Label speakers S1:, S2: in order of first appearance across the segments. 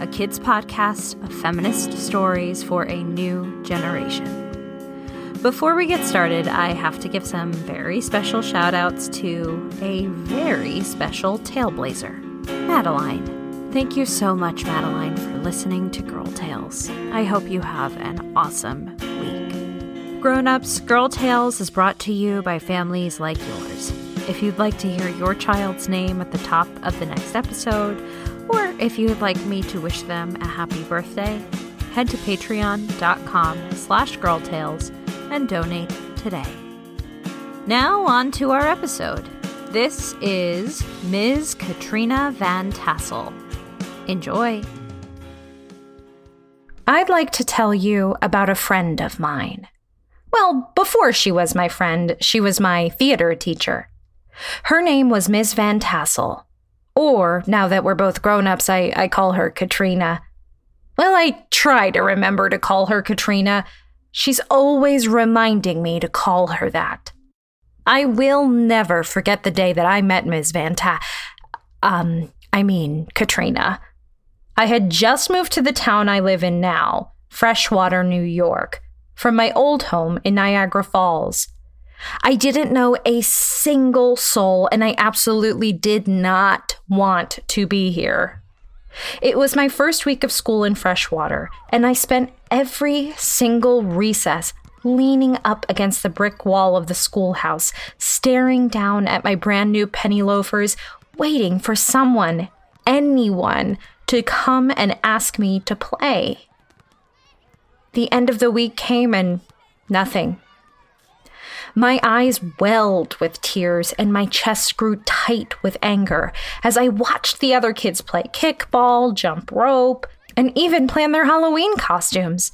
S1: a kids' podcast of feminist stories for a new generation. Before we get started, I have to give some very special shout outs to a very special tailblazer, Madeline. Thank you so much, Madeline, for listening to Girl Tales. I hope you have an awesome week. Grown ups, Girl Tales is brought to you by families like yours. If you'd like to hear your child's name at the top of the next episode, or if you would like me to wish them a happy birthday, head to patreon.com slash girltales and donate today. Now on to our episode. This is Ms. Katrina Van Tassel. Enjoy. I'd like to tell you about a friend of mine. Well, before she was my friend, she was my theater teacher. Her name was Ms. Van Tassel, or, now that we're both grown ups, I, I call her Katrina. Well, I try to remember to call her Katrina. She's always reminding me to call her that. I will never forget the day that I met Ms. Van Ta. Um, I mean, Katrina. I had just moved to the town I live in now, Freshwater, New York, from my old home in Niagara Falls. I didn't know a single soul, and I absolutely did not want to be here. It was my first week of school in Freshwater, and I spent every single recess leaning up against the brick wall of the schoolhouse, staring down at my brand new penny loafers, waiting for someone, anyone, to come and ask me to play. The end of the week came and nothing. My eyes welled with tears and my chest grew tight with anger as I watched the other kids play kickball, jump rope, and even plan their Halloween costumes.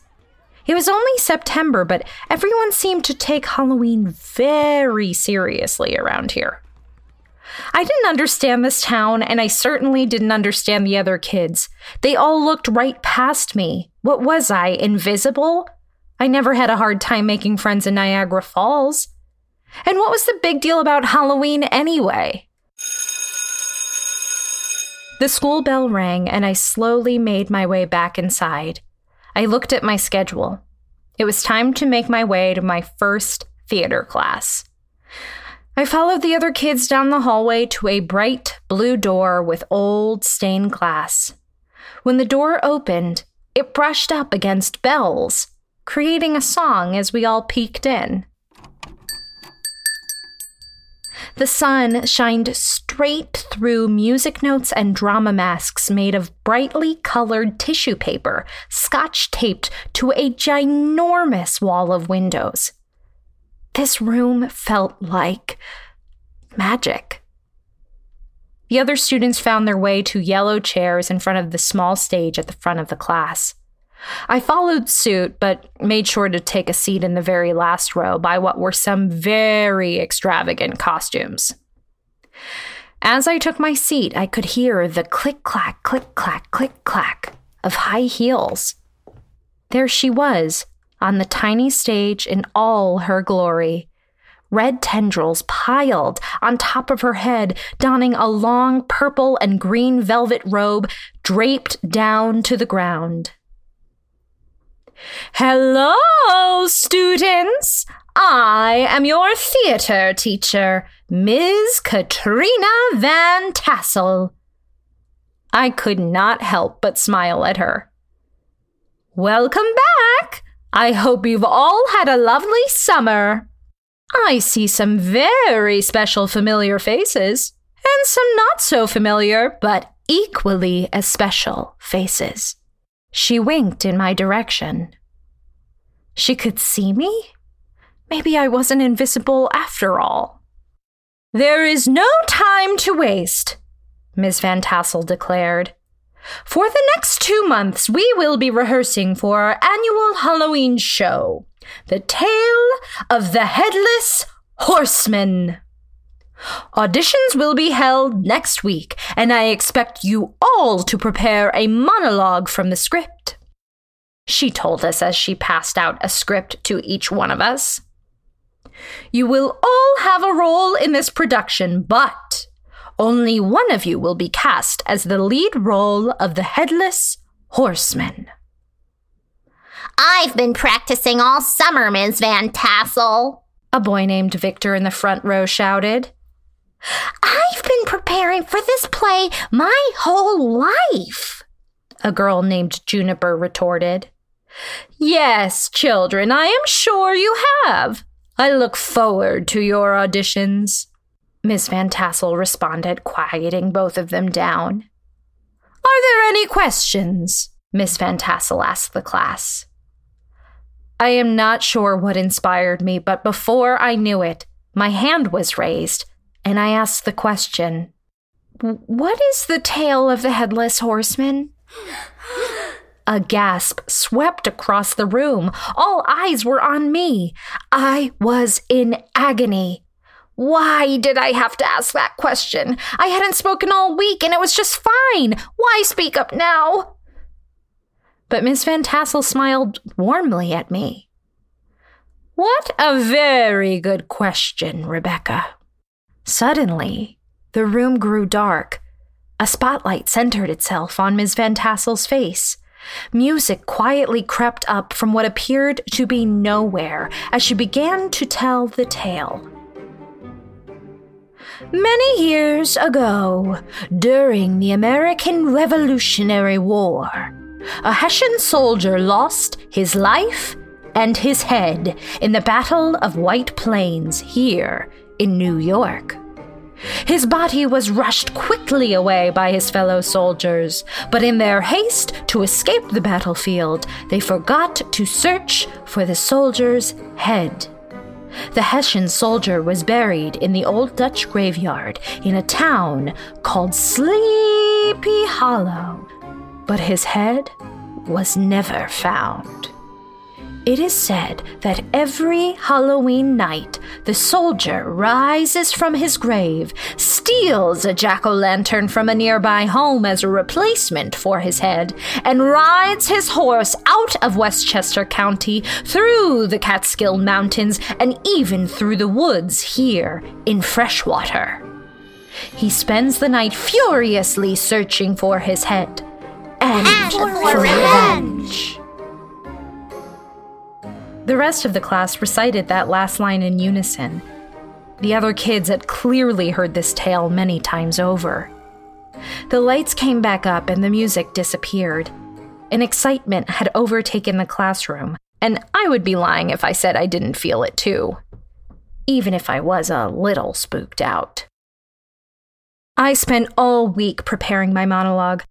S1: It was only September, but everyone seemed to take Halloween very seriously around here. I didn't understand this town, and I certainly didn't understand the other kids. They all looked right past me. What was I, invisible? I never had a hard time making friends in Niagara Falls. And what was the big deal about Halloween anyway? The school bell rang, and I slowly made my way back inside. I looked at my schedule. It was time to make my way to my first theater class. I followed the other kids down the hallway to a bright blue door with old stained glass. When the door opened, it brushed up against bells creating a song as we all peeked in. The sun shined straight through music notes and drama masks made of brightly colored tissue paper, scotch taped to a ginormous wall of windows. This room felt like magic. The other students found their way to yellow chairs in front of the small stage at the front of the class. I followed suit, but made sure to take a seat in the very last row by what were some very extravagant costumes. As I took my seat, I could hear the click clack, click clack, click clack of high heels. There she was, on the tiny stage in all her glory. Red tendrils piled on top of her head, donning a long purple and green velvet robe draped down to the ground. Hello, students! I am your theater teacher, Ms. Katrina Van Tassel. I could not help but smile at her. Welcome back! I hope you've all had a lovely summer. I see some very special familiar faces, and some not so familiar, but equally as special faces. She winked in my direction. She could see me? Maybe I wasn't invisible after all. There is no time to waste, Miss Van Tassel declared. For the next two months, we will be rehearsing for our annual Halloween show, The Tale of the Headless Horseman. Auditions will be held next week, and I expect you all to prepare a monologue from the script. She told us as she passed out a script to each one of us. You will all have a role in this production, but only one of you will be cast as the lead role of the Headless Horseman.
S2: I've been practicing all summer, Ms. Van Tassel,
S1: a boy named Victor in the front row shouted.
S2: I've been preparing for this play my whole life,
S1: a girl named Juniper retorted. Yes, children, I am sure you have. I look forward to your auditions. Miss Van Tassel responded, quieting both of them down. Are there any questions? Miss Van Tassel asked the class. I am not sure what inspired me, but before I knew it, my hand was raised and I asked the question What is the tale of the headless horseman? A gasp swept across the room. All eyes were on me. I was in agony. Why did I have to ask that question? I hadn't spoken all week and it was just fine. Why speak up now? But Miss Van Tassel smiled warmly at me. What a very good question, Rebecca. Suddenly, the room grew dark. A spotlight centered itself on Miss Van Tassel's face. Music quietly crept up from what appeared to be nowhere as she began to tell the tale. Many years ago, during the American Revolutionary War, a Hessian soldier lost his life and his head in the Battle of White Plains here in New York. His body was rushed quickly away by his fellow soldiers, but in their haste to escape the battlefield, they forgot to search for the soldier's head. The Hessian soldier was buried in the old Dutch graveyard in a town called Sleepy Hollow, but his head was never found. It is said that every Halloween night, the soldier rises from his grave, steals a jack o' lantern from a nearby home as a replacement for his head, and rides his horse out of Westchester County through the Catskill Mountains and even through the woods here in Freshwater. He spends the night furiously searching for his head and,
S2: and for, for revenge.
S1: The rest of the class recited that last line in unison. The other kids had clearly heard this tale many times over. The lights came back up and the music disappeared. An excitement had overtaken the classroom, and I would be lying if I said I didn't feel it too, even if I was a little spooked out. I spent all week preparing my monologue.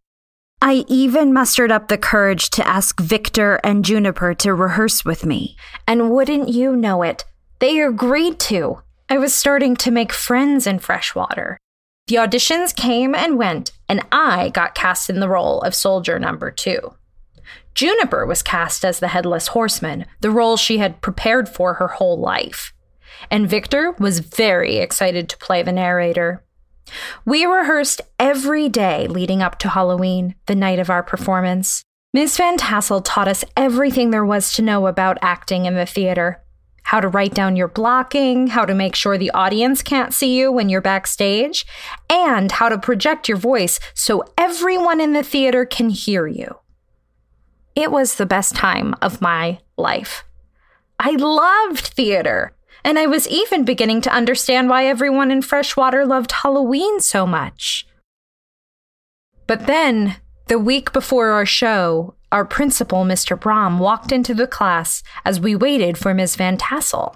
S1: I even mustered up the courage to ask Victor and Juniper to rehearse with me. And wouldn't you know it, they agreed to. I was starting to make friends in freshwater. The auditions came and went, and I got cast in the role of soldier number two. Juniper was cast as the Headless Horseman, the role she had prepared for her whole life. And Victor was very excited to play the narrator. We rehearsed every day leading up to Halloween, the night of our performance. Ms. Van Tassel taught us everything there was to know about acting in the theater how to write down your blocking, how to make sure the audience can't see you when you're backstage, and how to project your voice so everyone in the theater can hear you. It was the best time of my life. I loved theater, and I was even beginning to understand why everyone in Freshwater loved Halloween so much. But then, the week before our show, our principal, Mr. Brom, walked into the class as we waited for Miss Van Tassel.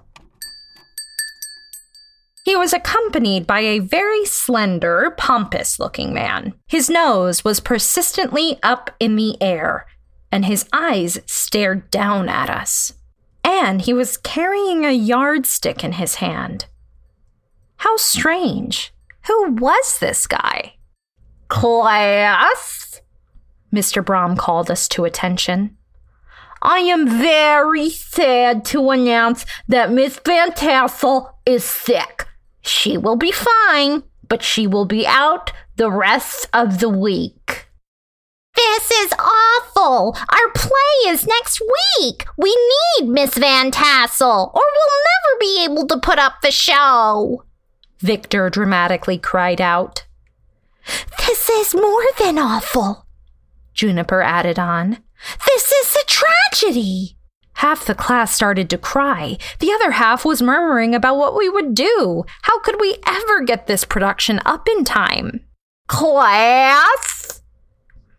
S1: He was accompanied by a very slender, pompous looking man. His nose was persistently up in the air, and his eyes stared down at us. And he was carrying a yardstick in his hand. How strange. Who was this guy?
S2: Class?
S1: Mr. Brom called us to attention.
S2: I am very sad to announce that Miss Van Tassel is sick. She will be fine, but she will be out the rest of the week. This is awful. Our play is next week. We need Miss Van Tassel, or we'll never be able to put up the show.
S1: Victor dramatically cried out.
S2: This is more than awful.
S1: Juniper added on.
S2: This is a tragedy.
S1: Half the class started to cry. The other half was murmuring about what we would do. How could we ever get this production up in time?
S2: Class?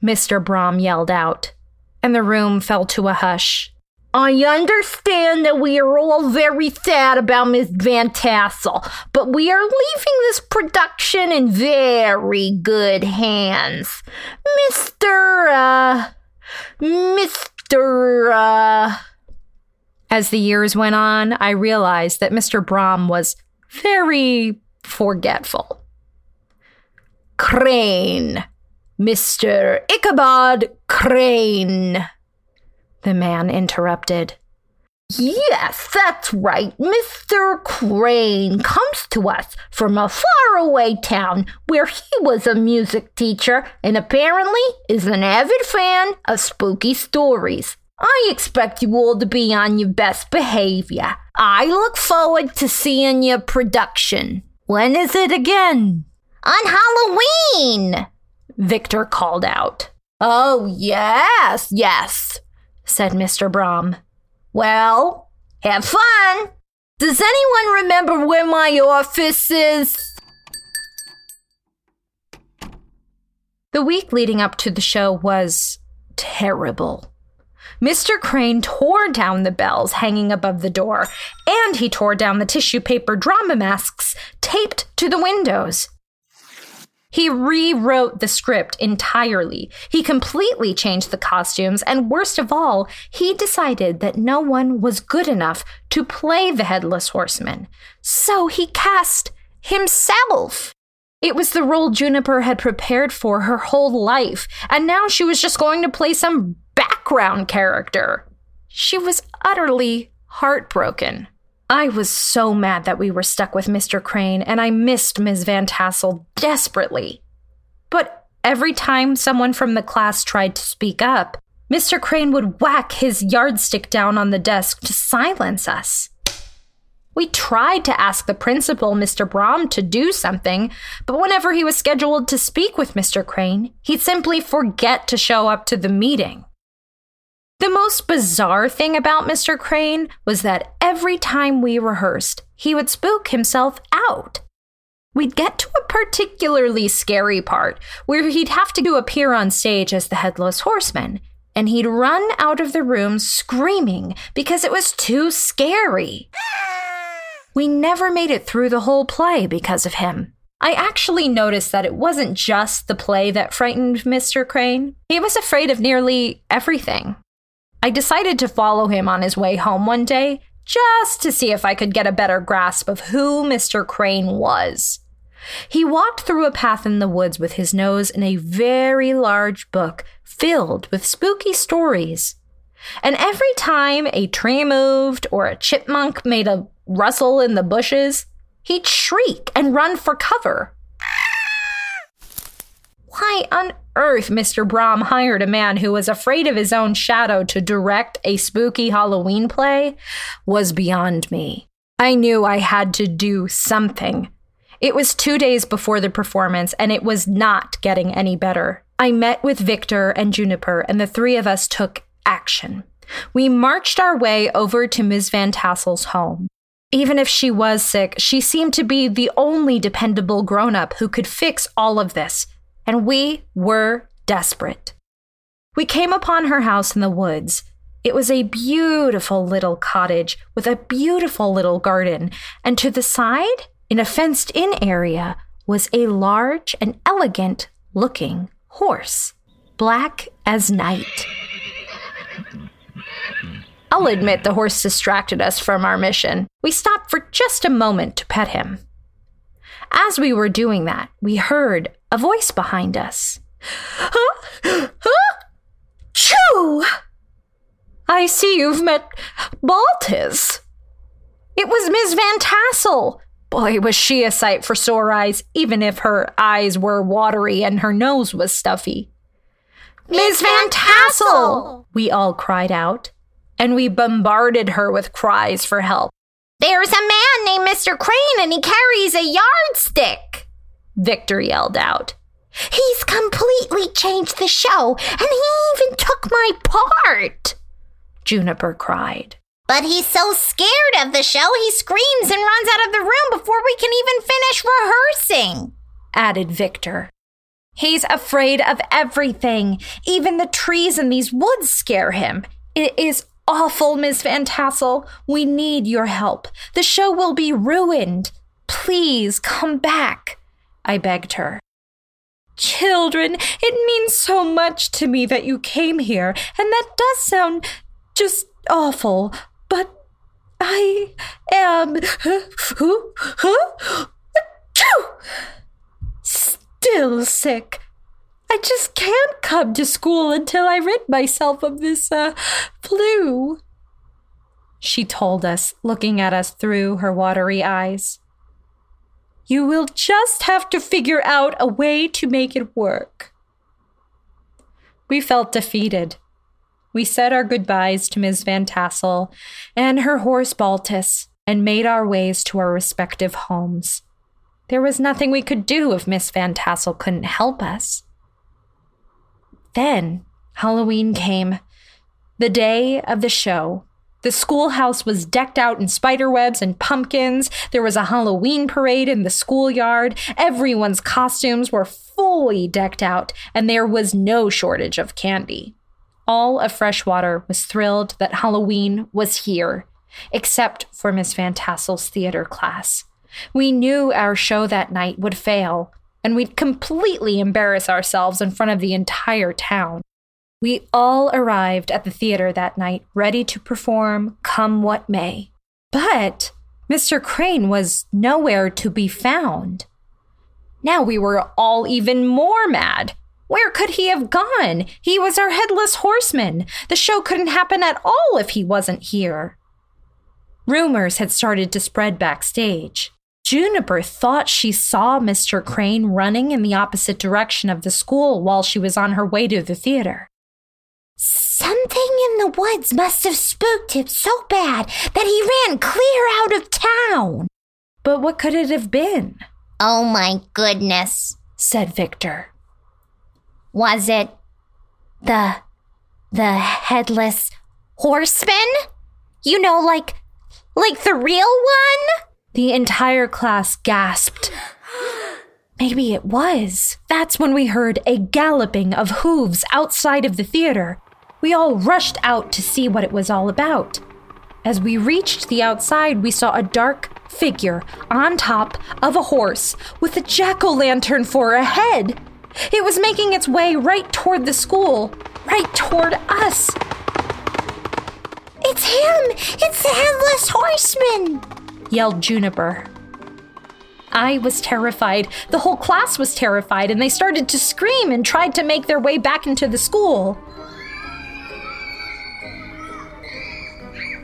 S1: Mr. Brom yelled out, and the room fell to a hush.
S2: I understand that we are all very sad about Miss Van Tassel, but we are leaving this production in very good hands. Mr. Uh, Mr. Uh.
S1: As the years went on, I realized that Mr. Brom was very forgetful.
S2: Crane. Mr. Ichabod Crane
S1: the man interrupted.
S2: Yes, that's right. Mr. Crane comes to us from a faraway town where he was a music teacher and apparently is an avid fan of spooky stories. I expect you all to be on your best behavior. I look forward to seeing your production. When is it again?
S3: On Halloween!
S1: Victor called out.
S2: Oh, yes, yes said Mr. Brom. Well, have fun. Does anyone remember where my office is?
S1: The week leading up to the show was terrible. Mr. Crane tore down the bells hanging above the door, and he tore down the tissue paper drama masks taped to the windows. He rewrote the script entirely. He completely changed the costumes, and worst of all, he decided that no one was good enough to play the Headless Horseman. So he cast himself. It was the role Juniper had prepared for her whole life, and now she was just going to play some background character. She was utterly heartbroken. I was so mad that we were stuck with Mr. Crane, and I missed Ms. Van Tassel desperately. But every time someone from the class tried to speak up, Mr. Crane would whack his yardstick down on the desk to silence us. We tried to ask the principal, Mr. Brom, to do something, but whenever he was scheduled to speak with Mr. Crane, he'd simply forget to show up to the meeting. The most bizarre thing about Mr. Crane was that every time we rehearsed, he would spook himself out. We'd get to a particularly scary part where he'd have to appear on stage as the Headless Horseman, and he'd run out of the room screaming because it was too scary. We never made it through the whole play because of him. I actually noticed that it wasn't just the play that frightened Mr. Crane. He was afraid of nearly everything. I decided to follow him on his way home one day just to see if I could get a better grasp of who Mr. Crane was. He walked through a path in the woods with his nose in a very large book filled with spooky stories. And every time a tree moved or a chipmunk made a rustle in the bushes, he'd shriek and run for cover. Why on earth Mr. Brom hired a man who was afraid of his own shadow to direct a spooky Halloween play was beyond me. I knew I had to do something. It was two days before the performance, and it was not getting any better. I met with Victor and Juniper, and the three of us took action. We marched our way over to Ms. Van Tassel's home. Even if she was sick, she seemed to be the only dependable grown up who could fix all of this and we were desperate. We came upon her house in the woods. It was a beautiful little cottage with a beautiful little garden, and to the side, in a fenced in area, was a large and elegant looking horse, black as night. I'll admit the horse distracted us from our mission. We stopped for just a moment to pet him. As we were doing that, we heard a voice behind us. Huh? Huh? Choo! I see you've met Baltus. It was Miss Van Tassel. Boy, was she a sight for sore eyes, even if her eyes were watery and her nose was stuffy. Miss Van Tassel! We all cried out, and we bombarded her with cries for help.
S3: There's a man named Mr. Crane and he carries a yardstick,
S1: Victor yelled out.
S3: He's completely changed the show and he even took my part,
S1: Juniper cried.
S3: But he's so scared of the show, he screams and runs out of the room before we can even finish rehearsing,
S1: added Victor. He's afraid of everything. Even the trees in these woods scare him. It is awful, Miss Van Tassel. We need your help. The show will be ruined. Please come back, I begged her. Children, it means so much to me that you came here, and that does sound just awful, but I am still sick. I just can't come to school until I rid myself of this, uh, flu. She told us, looking at us through her watery eyes. You will just have to figure out a way to make it work. We felt defeated. We said our goodbyes to Ms. Van Tassel and her horse Baltus and made our ways to our respective homes. There was nothing we could do if Miss Van Tassel couldn't help us. Then Halloween came, the day of the show. The schoolhouse was decked out in spiderwebs and pumpkins. There was a Halloween parade in the schoolyard. Everyone's costumes were fully decked out, and there was no shortage of candy. All of Freshwater was thrilled that Halloween was here, except for Miss Van Tassel's theater class. We knew our show that night would fail, and we'd completely embarrass ourselves in front of the entire town. We all arrived at the theater that night, ready to perform, come what may. But Mr. Crane was nowhere to be found. Now we were all even more mad. Where could he have gone? He was our headless horseman. The show couldn't happen at all if he wasn't here. Rumors had started to spread backstage. Juniper thought she saw Mr. Crane running in the opposite direction of the school while she was on her way to the theater.
S3: Something in the woods must have spooked him so bad that he ran clear out of town.
S1: But what could it have been?
S3: Oh my goodness, said Victor. Was it the the headless horseman? You know like like the real one?
S1: The entire class gasped. Maybe it was. That's when we heard a galloping of hooves outside of the theater. We all rushed out to see what it was all about. As we reached the outside, we saw a dark figure on top of a horse with a jack o' lantern for a head. It was making its way right toward the school, right toward us.
S3: It's him! It's the Headless Horseman!
S1: yelled Juniper. I was terrified. The whole class was terrified, and they started to scream and tried to make their way back into the school.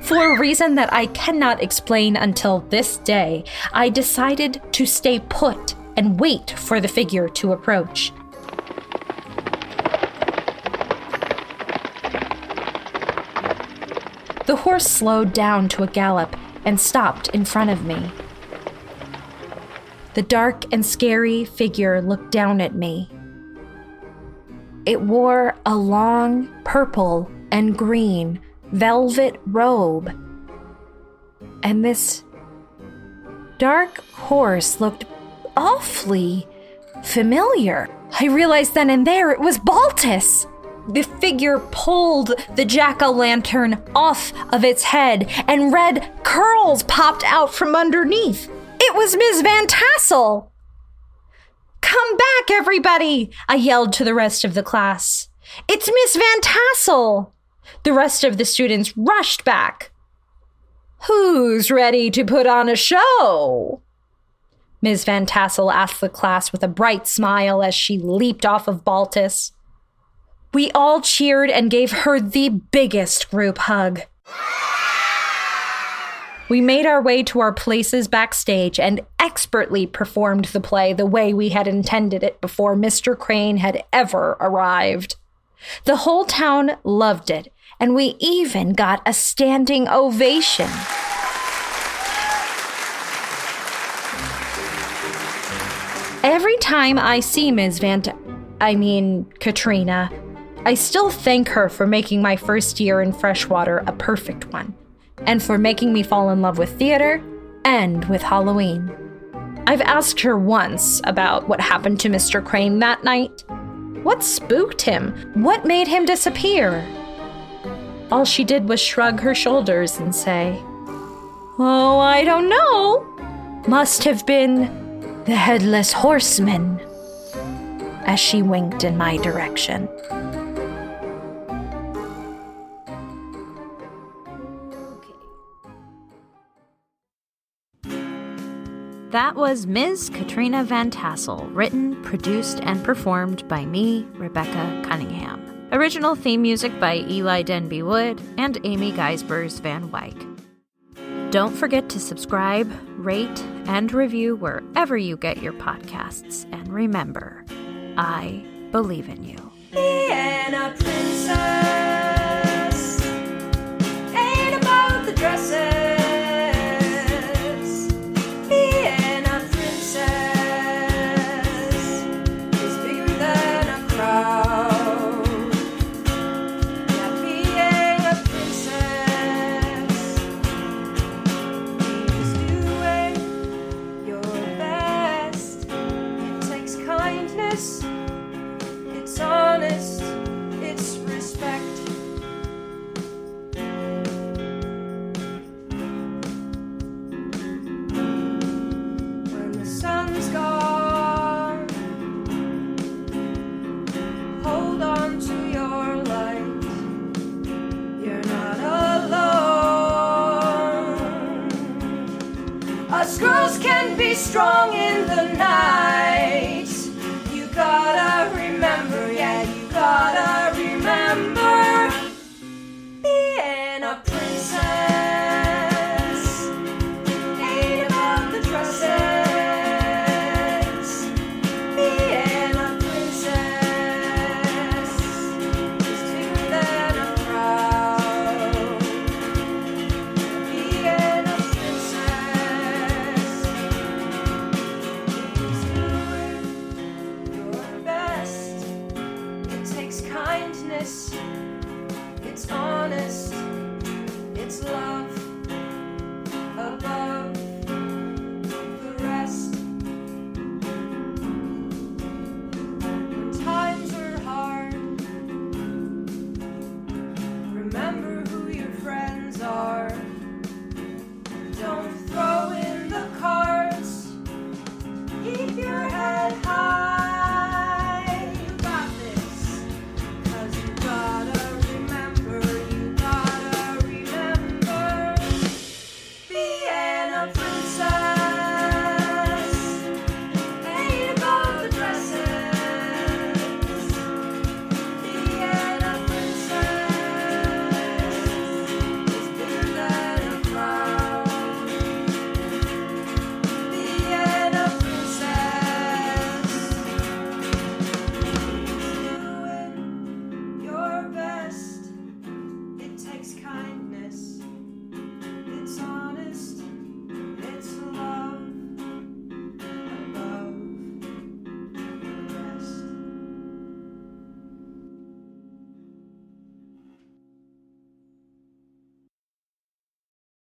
S1: For a reason that I cannot explain until this day, I decided to stay put and wait for the figure to approach. The horse slowed down to a gallop and stopped in front of me. The dark and scary figure looked down at me. It wore a long purple and green velvet robe. And this dark horse looked awfully familiar. I realized then and there it was Baltus. The figure pulled the jack o' lantern off of its head, and red curls popped out from underneath. It was Miss Van Tassel. Come back, everybody! I yelled to the rest of the class. It's Miss Van Tassel! The rest of the students rushed back. Who's ready to put on a show? Ms. Van Tassel asked the class with a bright smile as she leaped off of Baltus. We all cheered and gave her the biggest group hug. We made our way to our places backstage and expertly performed the play the way we had intended it before Mr. Crane had ever arrived. The whole town loved it, and we even got a standing ovation. Every time I see Ms. Van, I mean, Katrina, I still thank her for making my first year in freshwater a perfect one, and for making me fall in love with theater and with Halloween. I've asked her once about what happened to Mr. Crane that night. What spooked him? What made him disappear? All she did was shrug her shoulders and say, Oh, I don't know. Must have been the headless horseman, as she winked in my direction. That was Ms. Katrina Van Tassel, written, produced, and performed by me, Rebecca Cunningham. Original theme music by Eli Denby Wood and Amy Geisbers Van Wyk. Don't forget to subscribe, rate, and review wherever you get your podcasts. And remember, I believe in you.
S4: Vienna princess ain't about the dresses. Kindness.